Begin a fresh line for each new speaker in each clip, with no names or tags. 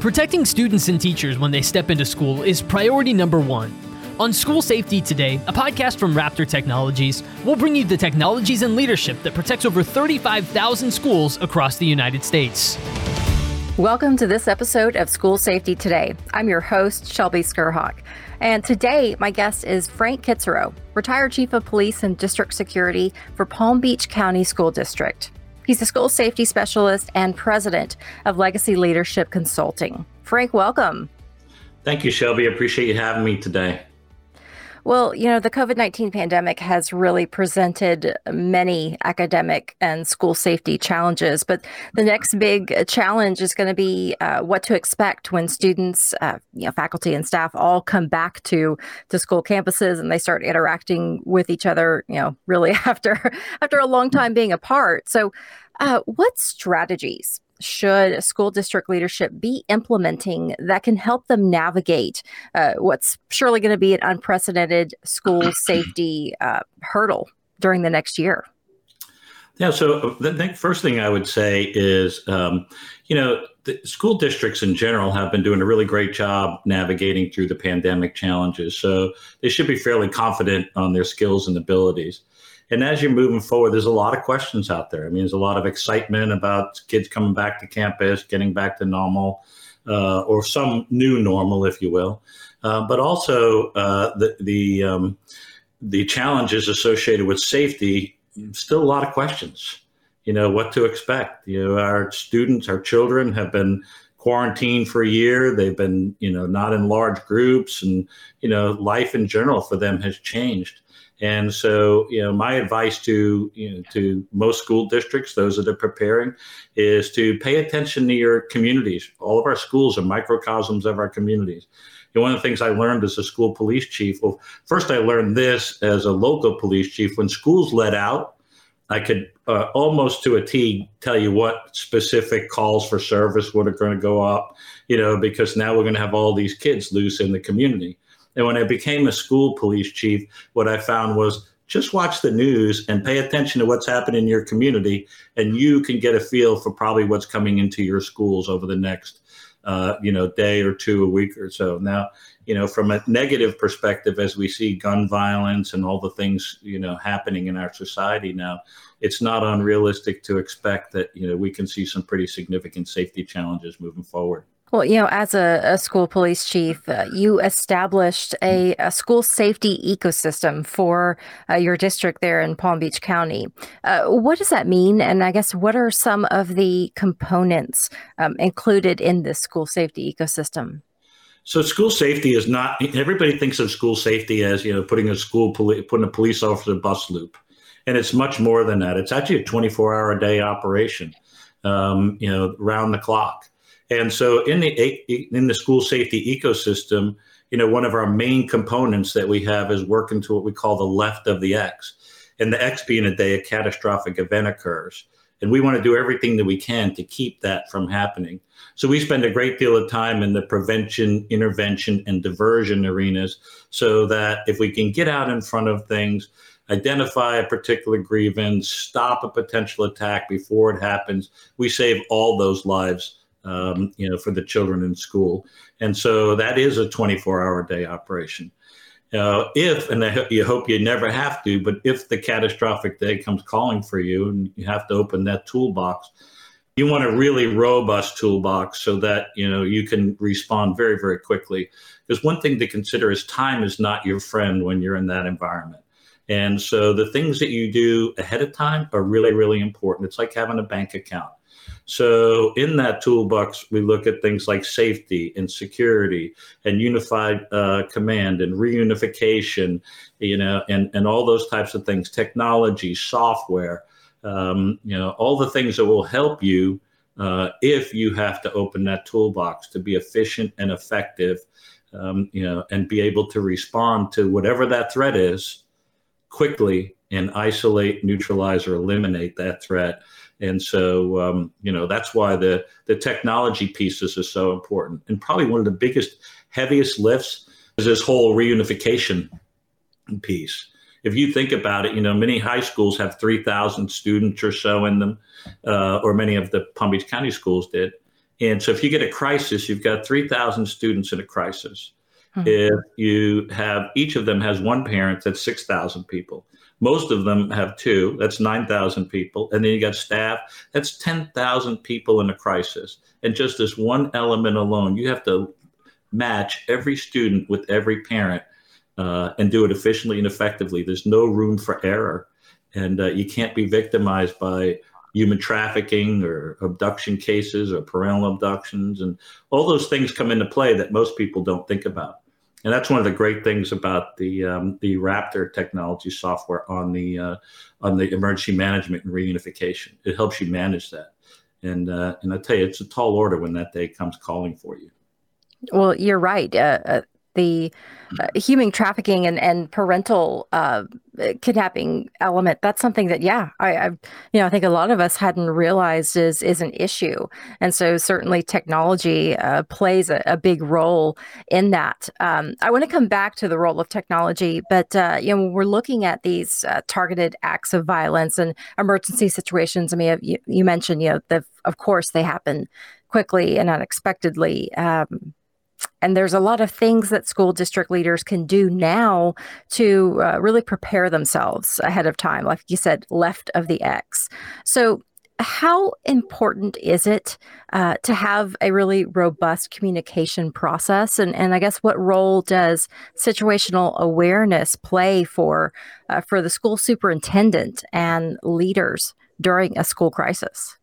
Protecting students and teachers when they step into school is priority number one. On School Safety Today, a podcast from Raptor Technologies, we'll bring you the technologies and leadership that protects over 35,000 schools across the United States.
Welcome to this episode of School Safety Today. I'm your host, Shelby Skrhak. And today, my guest is Frank Kitzerow, retired Chief of Police and District Security for Palm Beach County School District. He's a school safety specialist and president of Legacy Leadership Consulting. Frank, welcome.
Thank you, Shelby. I appreciate you having me today.
Well, you know, the COVID 19 pandemic has really presented many academic and school safety challenges, but the next big challenge is going to be uh, what to expect when students, uh, you know, faculty and staff all come back to, to school campuses and they start interacting with each other, you know, really after, after a long time being apart. So, uh, what strategies should school district leadership be implementing that can help them navigate uh, what's surely going to be an unprecedented school safety uh, hurdle during the next year?
Yeah, so the first thing I would say is, um, you know, the school districts in general have been doing a really great job navigating through the pandemic challenges. So they should be fairly confident on their skills and abilities. And as you're moving forward, there's a lot of questions out there. I mean, there's a lot of excitement about kids coming back to campus, getting back to normal, uh, or some new normal, if you will. Uh, but also uh, the the um, the challenges associated with safety. Still a lot of questions. You know what to expect. You know, our students, our children have been quarantined for a year. They've been, you know, not in large groups, and you know, life in general for them has changed. And so, you know, my advice to you know to most school districts, those that are preparing, is to pay attention to your communities. All of our schools are microcosms of our communities. And one of the things I learned as a school police chief, well, first I learned this as a local police chief. When schools let out, I could uh, almost to a T tell you what specific calls for service would are going to go up, you know, because now we're going to have all these kids loose in the community. And when I became a school police chief, what I found was just watch the news and pay attention to what's happening in your community, and you can get a feel for probably what's coming into your schools over the next, uh, you know, day or two, a week or so. Now, you know, from a negative perspective, as we see gun violence and all the things you know happening in our society now, it's not unrealistic to expect that you know we can see some pretty significant safety challenges moving forward.
Well, you know, as a, a school police chief, uh, you established a, a, school safety ecosystem for uh, your district there in Palm Beach County. Uh, what does that mean? And I guess what are some of the components um, included in this school safety ecosystem?
So, school safety is not. Everybody thinks of school safety as you know putting a school poli- putting a police officer bus loop, and it's much more than that. It's actually a twenty four hour a day operation. Um, you know, round the clock. And so in the in the school safety ecosystem, you know, one of our main components that we have is working to what we call the left of the X. And the X being a day a catastrophic event occurs. And we want to do everything that we can to keep that from happening. So we spend a great deal of time in the prevention, intervention, and diversion arenas so that if we can get out in front of things, identify a particular grievance, stop a potential attack before it happens, we save all those lives um, you know, for the children in school. And so that is a 24 hour day operation. Uh, if, and I, you hope you never have to, but if the catastrophic day comes calling for you and you have to open that toolbox, you want a really robust toolbox so that you know you can respond very very quickly. Because one thing to consider is time is not your friend when you're in that environment. And so the things that you do ahead of time are really really important. It's like having a bank account so in that toolbox, we look at things like safety and security and unified uh, command and reunification, you know, and, and all those types of things, technology, software, um, you know, all the things that will help you uh, if you have to open that toolbox to be efficient and effective, um, you know, and be able to respond to whatever that threat is quickly and isolate, neutralize, or eliminate that threat and so, um, you know, that's why the the technology pieces are so important. And probably one of the biggest, heaviest lifts is this whole reunification piece. If you think about it, you know, many high schools have 3,000 students or so in them, uh, or many of the Palm Beach County schools did. And so if you get a crisis, you've got 3,000 students in a crisis. Mm-hmm. If you have each of them has one parent, that's 6,000 people. Most of them have two, that's 9,000 people. And then you got staff, that's 10,000 people in a crisis. And just this one element alone, you have to match every student with every parent uh, and do it efficiently and effectively. There's no room for error. And uh, you can't be victimized by human trafficking or abduction cases or parental abductions. And all those things come into play that most people don't think about. And that's one of the great things about the um, the Raptor technology software on the uh, on the emergency management and reunification. It helps you manage that, and uh, and I tell you, it's a tall order when that day comes calling for you.
Well, you're right. Uh, uh the uh, human trafficking and, and parental uh, kidnapping element that's something that yeah I, I, you know i think a lot of us hadn't realized is is an issue. And so certainly technology uh, plays a, a, big role in that. Um, i want to come back to the role of technology but uh, you know when we're looking at these uh, targeted acts of violence and emergency situations i mean you, you mentioned you know the, of course they happen quickly and unexpectedly um, and there's a lot of things that school district leaders can do now to uh, really prepare themselves ahead of time, like you said, left of the X. So, how important is it uh, to have a really robust communication process? And, and I guess what role does situational awareness play for uh, for the school superintendent and leaders during a school crisis?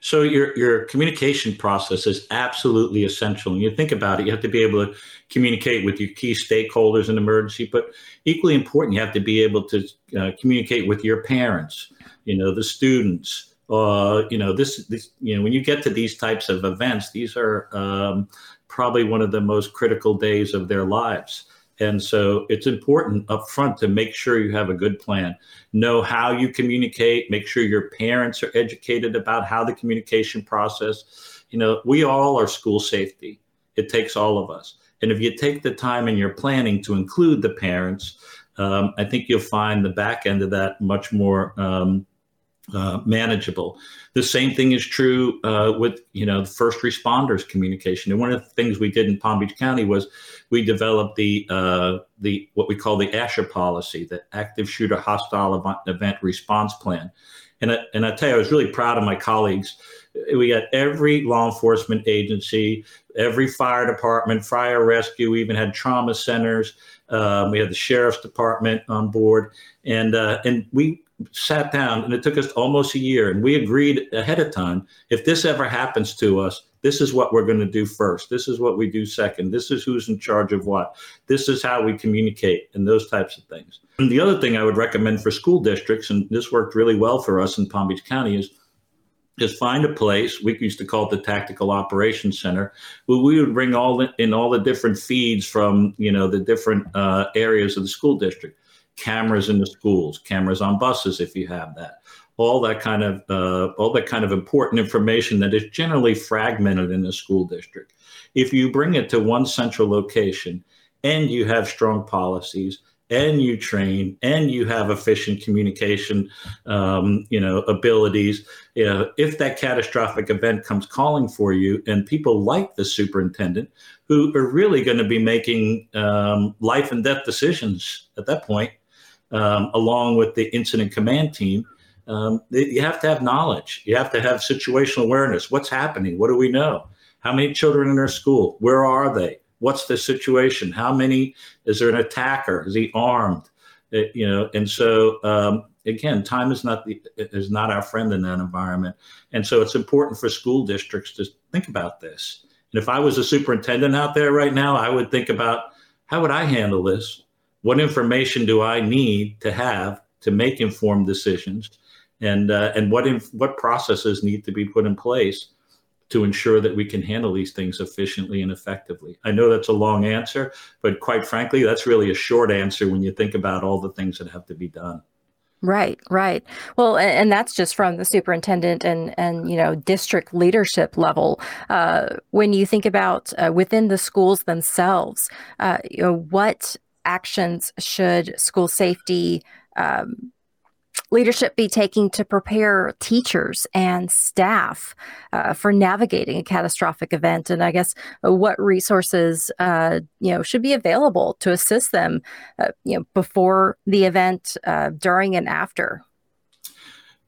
So your your communication process is absolutely essential. And you think about it, you have to be able to communicate with your key stakeholders in emergency, but equally important, you have to be able to uh, communicate with your parents, you know, the students. Uh, you know, this, this, you know, when you get to these types of events, these are um, probably one of the most critical days of their lives. And so it's important up front to make sure you have a good plan. Know how you communicate, make sure your parents are educated about how the communication process. You know, we all are school safety. It takes all of us. And if you take the time in your planning to include the parents, um, I think you'll find the back end of that much more um, uh, manageable. The same thing is true uh, with you know first responders communication. And one of the things we did in Palm Beach County was we developed the uh, the what we call the ASHER policy, the Active Shooter Hostile Event Response Plan. And I, and I tell you, I was really proud of my colleagues. We got every law enforcement agency, every fire department, fire rescue. We even had trauma centers. Um, we had the sheriff's department on board, and uh, and we sat down and it took us almost a year and we agreed ahead of time if this ever happens to us this is what we're going to do first. This is what we do second. This is who's in charge of what. This is how we communicate and those types of things. And the other thing i would recommend for school districts and this worked really well for us in palm beach county is is find a place we used to call it the tactical operations center where we would bring all the, in all the different feeds from you know the different uh, areas of the school district cameras in the schools, cameras on buses if you have that, all that kind of uh, all that kind of important information that is generally fragmented in the school district. If you bring it to one central location and you have strong policies and you train and you have efficient communication um, you know abilities you know, if that catastrophic event comes calling for you and people like the superintendent who are really going to be making um, life and death decisions at that point um, along with the incident command team, um, you have to have knowledge. You have to have situational awareness. What's happening? What do we know? How many children in our school? Where are they? What's the situation? How many? Is there an attacker? Is he armed? It, uh, you know, and so um, again, time is not the is not our friend in that environment, and so it's important for school districts to think about this. And if I was a superintendent out there right now, I would think about how would I handle this? What information do I need to have to make informed decisions, and uh, and what inf- what processes need to be put in place to ensure that we can handle these things efficiently and effectively. I know that's a long answer, but quite frankly, that's really a short answer when you think about all the things that have to be done.
Right, right. Well, and that's just from the superintendent and and you know district leadership level. Uh, when you think about uh, within the schools themselves, uh, you know what actions should school safety um, leadership be taking to prepare teachers and staff uh, for navigating a catastrophic event? And I guess uh, what resources uh, you know should be available to assist them, uh, you know, before the event, uh, during and after?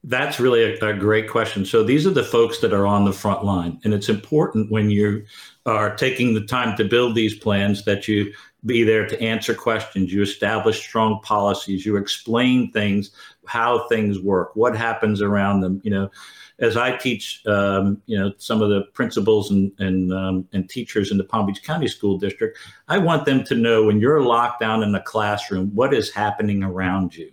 That's really a, a, great question. So these are the folks that are on the front line, and it's important when you are taking the time to build these plans that you be there to answer questions. You establish strong policies. You explain things, how things work, what happens around them. You know, as I teach, um, you know, some of the principals and and um, and teachers in the Palm Beach County School District, I want them to know when you're locked down in a classroom, what is happening around you.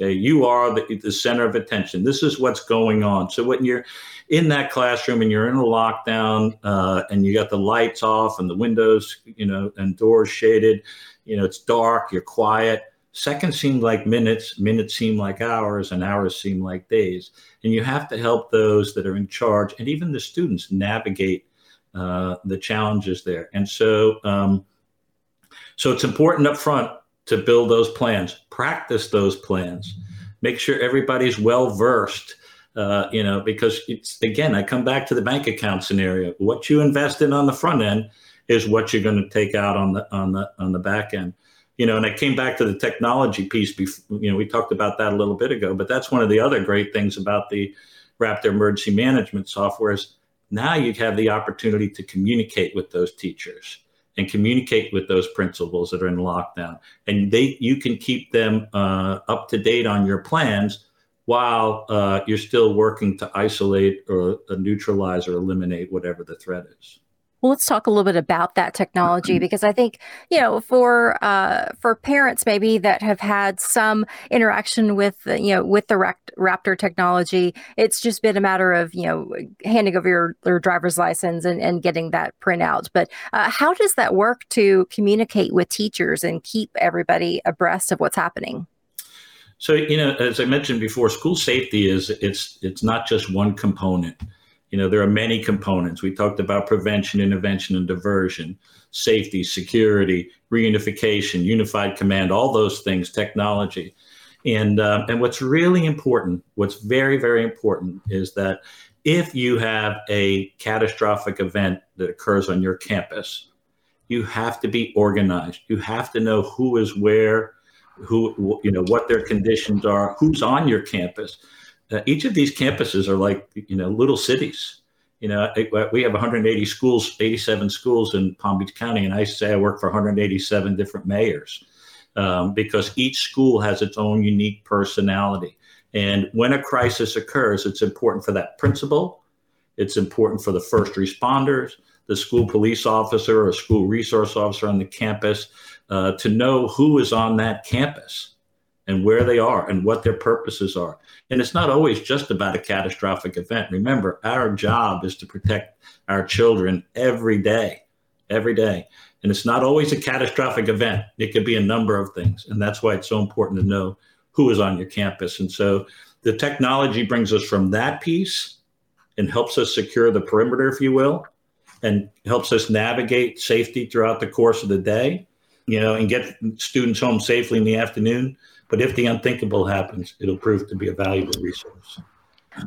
Okay, you are the, the center of attention. This is what's going on. So when you're in that classroom and you're in a lockdown uh, and you got the lights off and the windows, you know, and doors shaded, you know, it's dark, you're quiet. Seconds seem like minutes, minutes seem like hours, and hours seem like days. And you have to help those that are in charge and even the students navigate uh, the challenges there. And so, um, so it's important up front to build those plans, practice those plans, make sure everybody's well versed uh, you know, because it's again, I come back to the bank account scenario. What you invest in on the front end is what you're going to take out on the on the on the back end. You know, and I came back to the technology piece. Before, you know, we talked about that a little bit ago, but that's one of the other great things about the Raptor emergency management software is now you have the opportunity to communicate with those teachers and communicate with those principals that are in lockdown, and they you can keep them uh, up to date on your plans while uh, you're still working to isolate or neutralize or eliminate whatever the threat is.
Well, let's talk a little bit about that technology because I think you know for uh, for parents maybe that have had some interaction with you know with the Raptor technology, it's just been a matter of you know handing over your, your driver's license and, and getting that printout. But uh, how does that work to communicate with teachers and keep everybody abreast of what's happening?
So you know, as I mentioned before, school safety is it's it's not just one component. You know, there are many components. We talked about prevention, intervention, and diversion, safety, security, reunification, unified command, all those things, technology. And uh, and what's really important, what's very very important, is that if you have a catastrophic event that occurs on your campus, you have to be organized. You have to know who is where who you know what their conditions are, who's on your campus. Uh, each of these campuses are like you know little cities. You know, we have 180 schools, 87 schools in Palm Beach County, and I say I work for 187 different mayors um, because each school has its own unique personality. And when a crisis occurs, it's important for that principal, it's important for the first responders, the school police officer or school resource officer on the campus, uh, to know who is on that campus and where they are and what their purposes are. And it's not always just about a catastrophic event. Remember, our job is to protect our children every day, every day. And it's not always a catastrophic event, it could be a number of things. And that's why it's so important to know who is on your campus. And so the technology brings us from that piece and helps us secure the perimeter, if you will, and helps us navigate safety throughout the course of the day you know, and get students home safely in the afternoon. But if the unthinkable happens, it'll prove to be a valuable resource.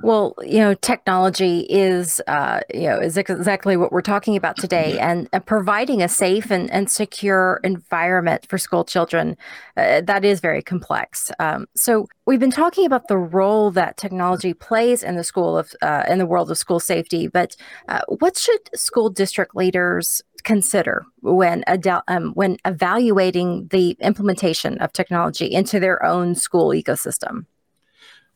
Well, you know, technology is, uh, you know, is exactly what we're talking about today, and uh, providing a safe and, and secure environment for school children uh, that is very complex. Um, so we've been talking about the role that technology plays in the school of uh, in the world of school safety, but uh, what should school district leaders consider when um, when evaluating the implementation of technology into their own school ecosystem?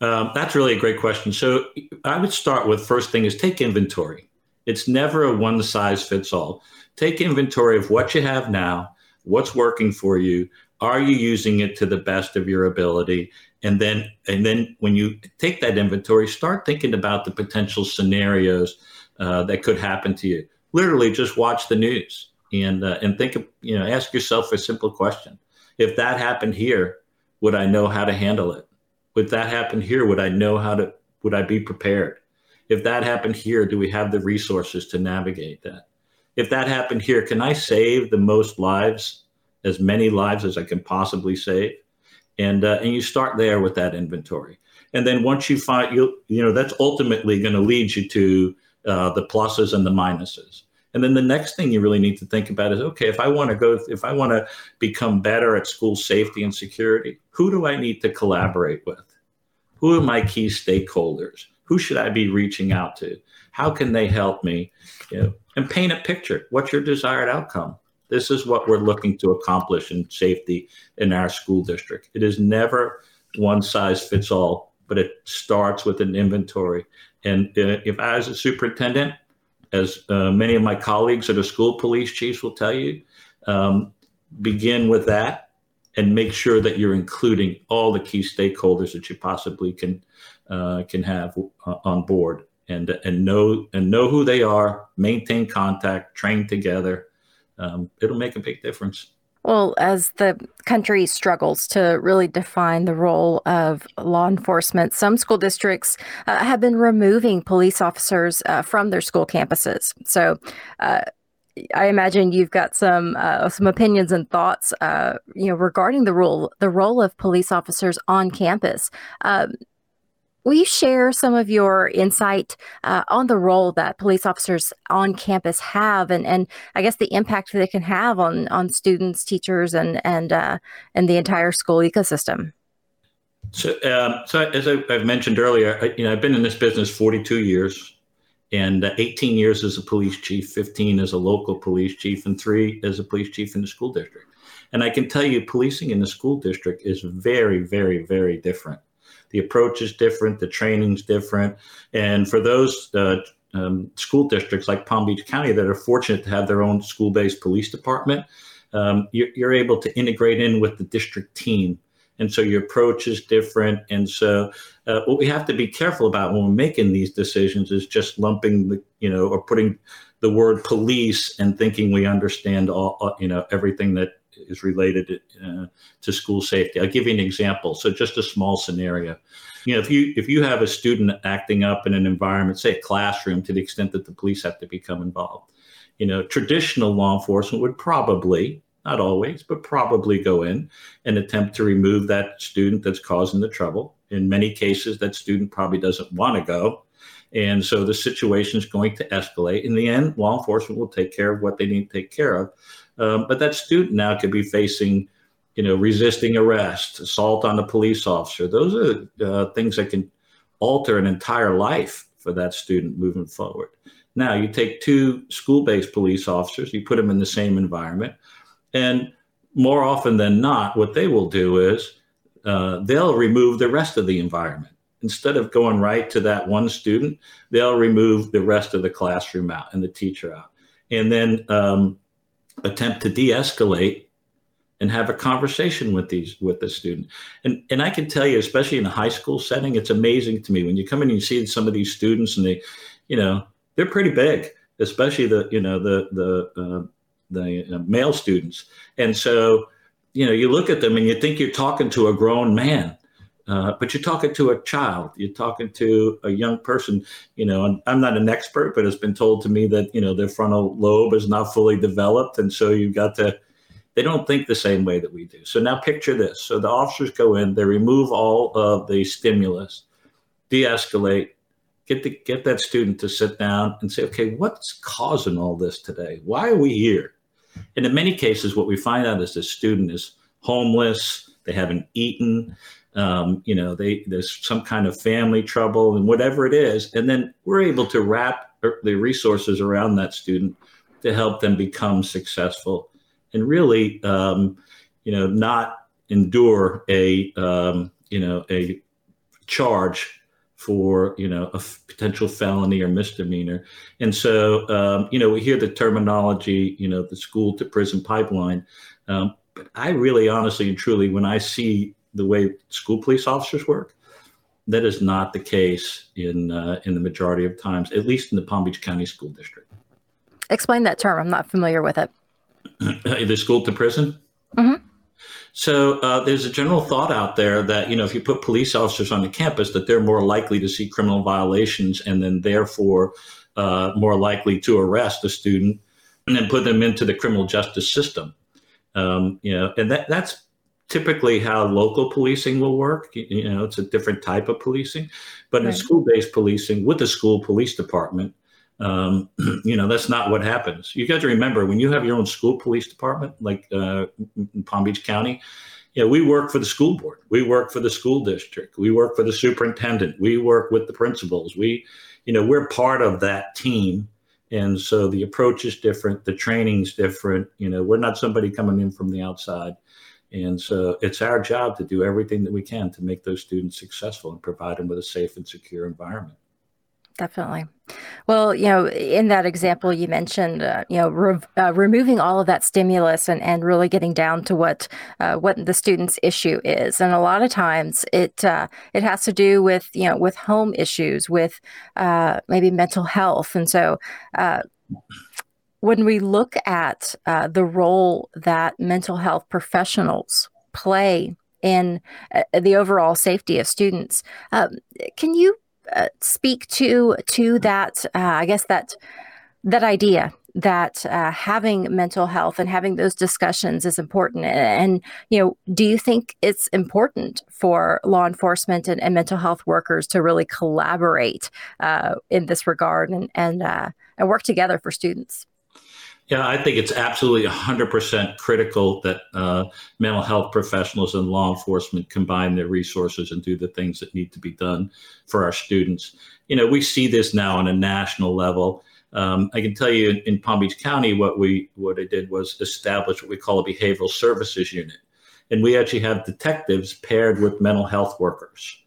Um, that's really a great question. So I would start with first thing is take inventory. It's never a one size fits all. Take inventory of what you have now, what's working for you. Are you using it to the best of your ability? And then, and then when you take that inventory, start thinking about the potential scenarios uh, that could happen to you. Literally, just watch the news and uh, and think of you know ask yourself a simple question: If that happened here, would I know how to handle it? Would that happen here? Would I know how to, would I be prepared? If that happened here, do we have the resources to navigate that? If that happened here, can I save the most lives, as many lives as I can possibly save? And, uh, and you start there with that inventory. And then once you find you you know that's ultimately going to lead you to uh, the pluses and the minuses. And then the next thing you really need to think about is okay, if I want to go, if I want to become better at school safety and security, who do I need to collaborate with? Who are my key stakeholders? Who should I be reaching out to? How can they help me? You know, and paint a picture. What's your desired outcome? This is what we're looking to accomplish in safety in our school district. It is never one size fits all, but it starts with an inventory. And uh, if I, as a superintendent, as uh, many of my colleagues that are school police chiefs will tell you, um, begin with that and make sure that you're including all the key stakeholders that you possibly can uh, can have uh, on board and and know and know who they are, maintain contact, train together. Um, it'll make a big difference.
Well, as the country struggles to really define the role of law enforcement, some school districts uh, have been removing police officers uh, from their school campuses. So, uh, I imagine you've got some uh, some opinions and thoughts, uh, you know, regarding the role the role of police officers on campus. Um, Will you share some of your insight uh, on the role that police officers on campus have, and, and I guess the impact that they can have on on students, teachers, and and uh, and the entire school ecosystem?
So, um, so as I, have mentioned earlier, I, you know, I've been in this business 42 years, and uh, 18 years as a police chief, 15 as a local police chief, and three as a police chief in the school district. And I can tell you, policing in the school district is very, very, very different the approach is different, the training's different. And for those uh, um, school districts like Palm Beach County that are fortunate to have their own school based police department, um, you're, you're, able to integrate in with the district team. And so your approach is different. And so uh, what we have to be careful about when we're making these decisions is just lumping the, you know, or putting the word police and thinking we understand all, you know, everything that is related uh, to school safety. I'll give you an example. So just a small scenario. You know, if you if you have a student acting up in an environment, say a classroom, to the extent that the police have to become involved, you know, traditional law enforcement would probably not always, but probably go in and attempt to remove that student that's causing the trouble. In many cases, that student probably doesn't want to go. And so the situation is going to escalate. In the end, law enforcement will take care of what they need to take care of. Um, but that student now could be facing, you know, resisting arrest, assault on a police officer. Those are uh, things that can alter an entire life for that student moving forward. Now, you take two school based police officers, you put them in the same environment, and more often than not, what they will do is uh, they'll remove the rest of the environment. Instead of going right to that one student, they'll remove the rest of the classroom out and the teacher out. And then um, attempt to de-escalate and have a conversation with these with the student. And and i can tell you especially in a high school setting it's amazing to me. When you come in and you see some of these students and they you know they're pretty big especially the you know the the uh, the uh, male students. And so you know you look at them and you think you're talking to a grown man uh, but you're talking to a child, you're talking to a young person, you know, and I'm not an expert, but it's been told to me that, you know, their frontal lobe is not fully developed. And so you've got to, they don't think the same way that we do. So now picture this. So the officers go in, they remove all of the stimulus, de escalate, get, the, get that student to sit down and say, okay, what's causing all this today? Why are we here? And in many cases, what we find out is the student is homeless, they haven't eaten, um, you know, they there's some kind of family trouble and whatever it is, and then we're able to wrap the resources around that student to help them become successful and really, um, you know, not endure a um, you know a charge for you know a potential felony or misdemeanor. And so um, you know we hear the terminology you know the school to prison pipeline. Um, but i really honestly and truly when i see the way school police officers work. That is not the case in uh, in the majority of times, at least in the Palm Beach County School District.
Explain that term. I'm not familiar with it.
the school to prison.
Mm-hmm.
So uh, there's a general thought out there that you know if you put police officers on the campus, that they're more likely to see criminal violations and then therefore uh, more likely to arrest a student and then put them into the criminal justice system. Um, you know, and that that's typically how local policing will work. You, know, it's a different type of policing, but right. in school-based policing with the school police department, um, you know, that's not what happens. You got to remember when you have your own school police department, like uh, in Palm Beach County, you know, we work for the school board, we work for the school district, we work for the superintendent, we work with the principals. We, you know, we're part of that team. And so the approach is different, the training's different. You know, we're not somebody coming in from the outside. And so it's our job to do everything that we can to make those students successful and provide them with a safe and secure environment.
Definitely. Well, you know, in that example you mentioned, uh, you know, re- uh, removing all of that stimulus and, and really getting down to what uh, what the student's issue is, and a lot of times it uh, it has to do with you know with home issues, with uh, maybe mental health, and so uh, when we look at the role that mental health professionals play in the overall safety of students, um, can you uh, speak to to that uh, i guess that that idea that uh, having mental health and having those discussions is important? And, you know do you think it's important for law enforcement and, and mental health workers to really collaborate uh, in this regard and and uh, and work together for students
yeah, I think it's absolutely 100% critical that uh, mental health professionals and law enforcement combine their resources and do the things that need to be done for our students. You know, we see this now on a national level. Um, I can tell you in, Palm Beach County, what we what I did was establish what we call a behavioral services unit, and we actually have detectives paired with mental health workers.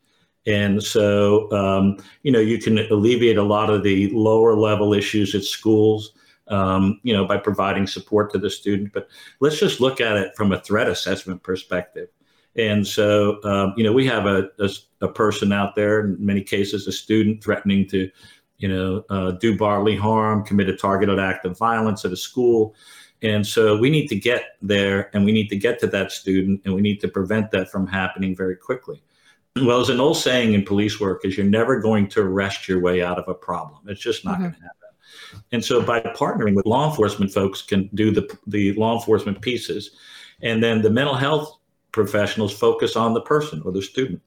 And so, um, you know, you can alleviate a lot of the lower level issues at schools um, you know, by providing support to the student. But let's just look at it from a threat assessment perspective. And so, um, you know, we have a, a, a, person out there, in many cases, a student threatening to, you know, uh, do bodily harm, commit a targeted act of violence at a school. And so we need to get there and we need to get to that student and we need to prevent that from happening very quickly. Well, as an old saying in police work is you're never going to arrest your way out of a problem. It's just not mm-hmm. going to happen. And so by partnering with law enforcement folks can do the, the law enforcement pieces. And then the mental health professionals focus on the person or the student.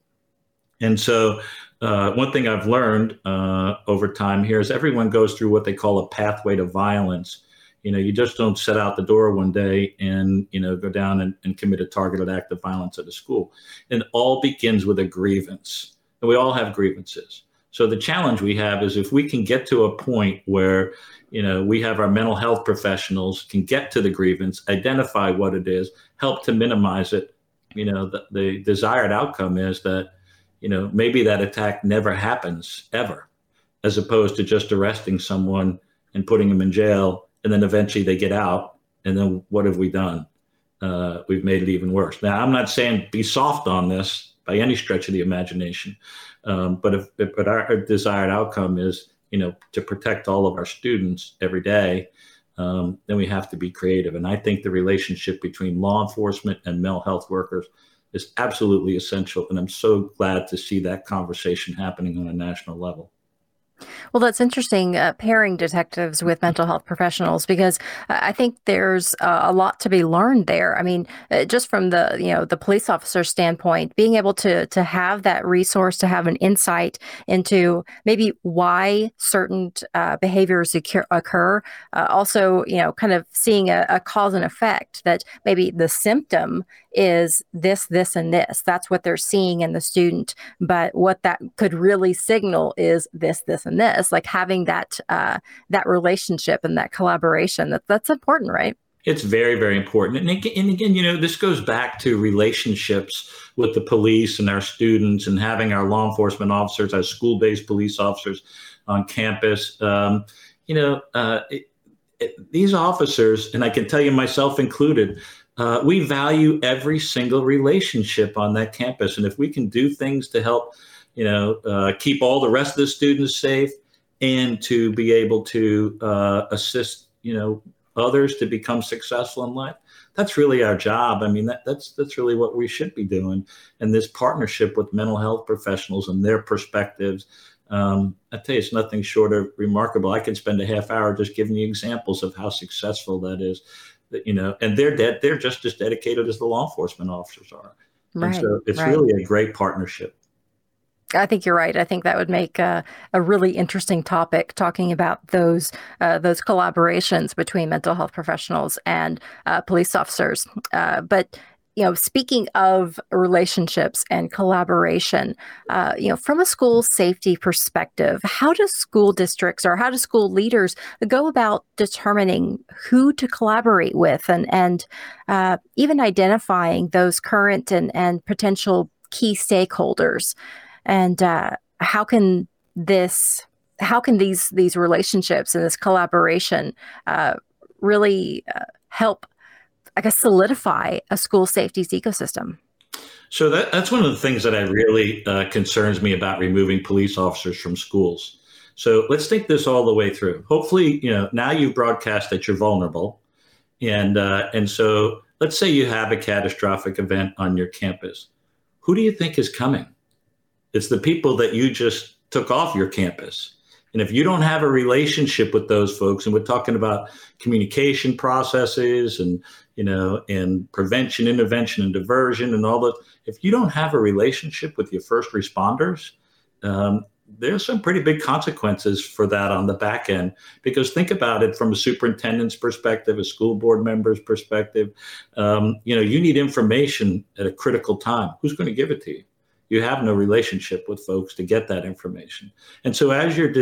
And so uh, one thing I've learned uh, over time here is everyone goes through what they call a pathway to violence. You know, you just don't set out the door one day and, you know, go down and, and commit a targeted act of violence at a school. It all begins with a grievance. And we all have grievances. So the challenge we have is if we can get to a point where, you know, we have our mental health professionals can get to the grievance, identify what it is, help to minimize it. You know, the, the desired outcome is that, you know, maybe that attack never happens ever, as opposed to just arresting someone and putting them in jail, and then eventually they get out, and then what have we done? Uh, we've made it even worse. Now, I'm not saying be soft on this by any stretch of the imagination, um, but if, but our desired outcome is you know to protect all of our students every day, um, then we have to be creative. And I think the relationship between law enforcement and mental health workers is absolutely essential. And I'm so glad to see that conversation happening on a national level.
Well, that's interesting, uh, pairing detectives with mental health professionals, because I think there's uh, a lot to be learned there. I mean, uh, just from the you know the police officer standpoint, being able to to have that resource, to have an insight into maybe why certain uh, behaviors occur. occur. Uh, also, you know, kind of seeing a, a cause and effect that maybe the symptom is this, this, and this. That's what they're seeing in the student. But what that could really signal is this, this, and this. Like having that uh, that relationship and that collaboration. That that's important, right?
It's very, very important. And again, and again, you know, this goes back to relationships with the police and our students and having our law enforcement officers, our school based police officers on campus. Um, you know, uh, it, it, these officers, and I can tell you myself included, uh, we value every single relationship on that campus. And if we can do things to help, you know, uh, keep all the rest of the students safe and to be able to uh, assist, you know, others to become successful in life, that's really our job. I mean, that, that's that's really what we should be doing. And this partnership with mental health professionals and their perspectives, um, I tell you, it's nothing short of remarkable. I can spend a half hour just giving you examples of how successful that is That, you know, and they're dead. They're just as dedicated as the law enforcement officers are.
Right,
and so it's
right.
really a great partnership.
I think you're right. I think that would make a, a really interesting topic talking about those uh, those collaborations between mental health professionals and uh, police officers. Uh, but you know, speaking of relationships and collaboration, uh, you know, from a school safety perspective, how do school districts or how do school leaders go about determining who to collaborate with and and uh, even identifying those current and and potential key stakeholders? And uh, how can this how can these these relationships and this collaboration uh, really uh, help i guess solidify a school safety's ecosystem
so that, that's one of the things that I really uh, concerns me about removing police officers from schools. So let's think this all the way through. Hopefully, you know now you've broadcast that you're vulnerable, and uh, and so let's say you have a catastrophic event on your campus. Who do you think is coming? It's the people that you just took off your campus. And if you don't have a relationship with those folks, and we're talking about communication processes and you know and prevention, intervention, and diversion, and all that, if you don't have a relationship with your first responders, um, there's some pretty big consequences for that on the back end. Because think about it from a superintendent's perspective, a school board member's perspective. Um, you know, you need information at a critical time. Who's going to give it to you? You have no relationship with folks to get that information. And so, as you're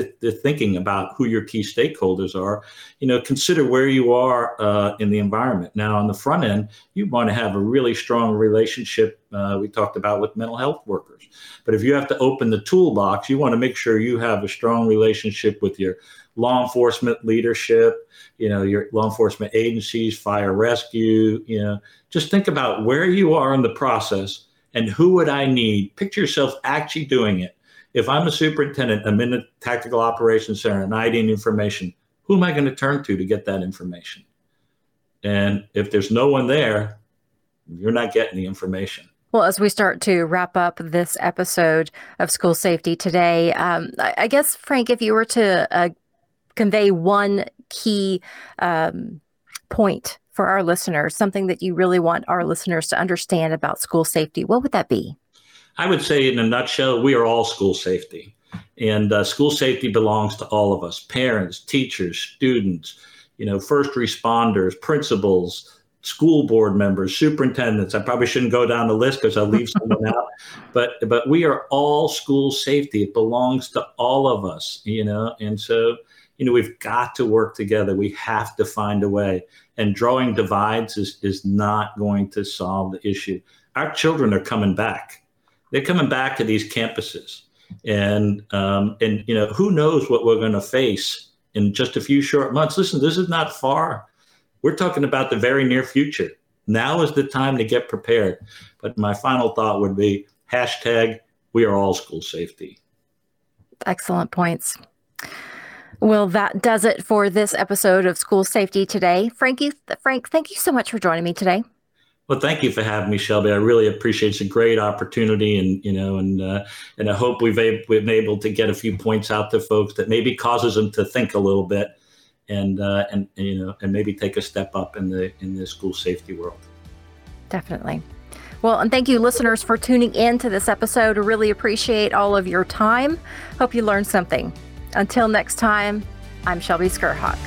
thinking about who your key stakeholders are, you know, consider where you are uh, in the environment. Now, on the front end, you want to have a really strong relationship. Uh, we talked about with mental health workers, but if you have to open the toolbox, you want to make sure you have a strong relationship with your law enforcement leadership, you know, your law enforcement agencies, fire rescue, you know, just think about where you are in the process and who would I need? Picture yourself actually doing it. If I'm a superintendent, I'm in the tactical operations center and I need information, who am I going to turn to to get that information? And if there's no one there, you're not getting the information.
Well, as we start to wrap up this episode of School Safety today, um, I, I, guess, Frank, if you were to uh, convey one key um, point for our listeners, something that you really want our listeners to understand about school safety, what would that be?
I would say, in a nutshell, we are all school safety. And uh, school safety belongs to all of us parents, teachers, students, you know, first responders, principals, school board members, superintendents. I probably shouldn't go down the list because I'll leave someone out. But but we are all school safety. It belongs to all of us, you know. And so, you know, we've got to work together. We have to find a way and drawing divides is, is not going to solve the issue. Our children are coming back. They're coming back to these campuses. And, um, and you know, who knows what we're going to face in just a few short months. Listen, this is not far. We're talking about the very near future. Now is the time to get prepared. But my final thought would be hashtag we are all school safety.
Excellent points. Well, that does it for this episode of School Safety Today. Frankie, Frank, thank you so much for joining me today.
Well, thank you for having me, Shelby. I really appreciate it. It's a great opportunity, and you know, and uh, and I hope we've a- we've been able to get a few points out to folks that maybe causes them to think a little bit, and uh, and, and you know, and maybe take a step up in the in the school safety world.
Definitely. Well, and thank you, listeners, for tuning in to this episode. I really appreciate all of your time. Hope you learned something. Until next time, I'm Shelby Skrhak.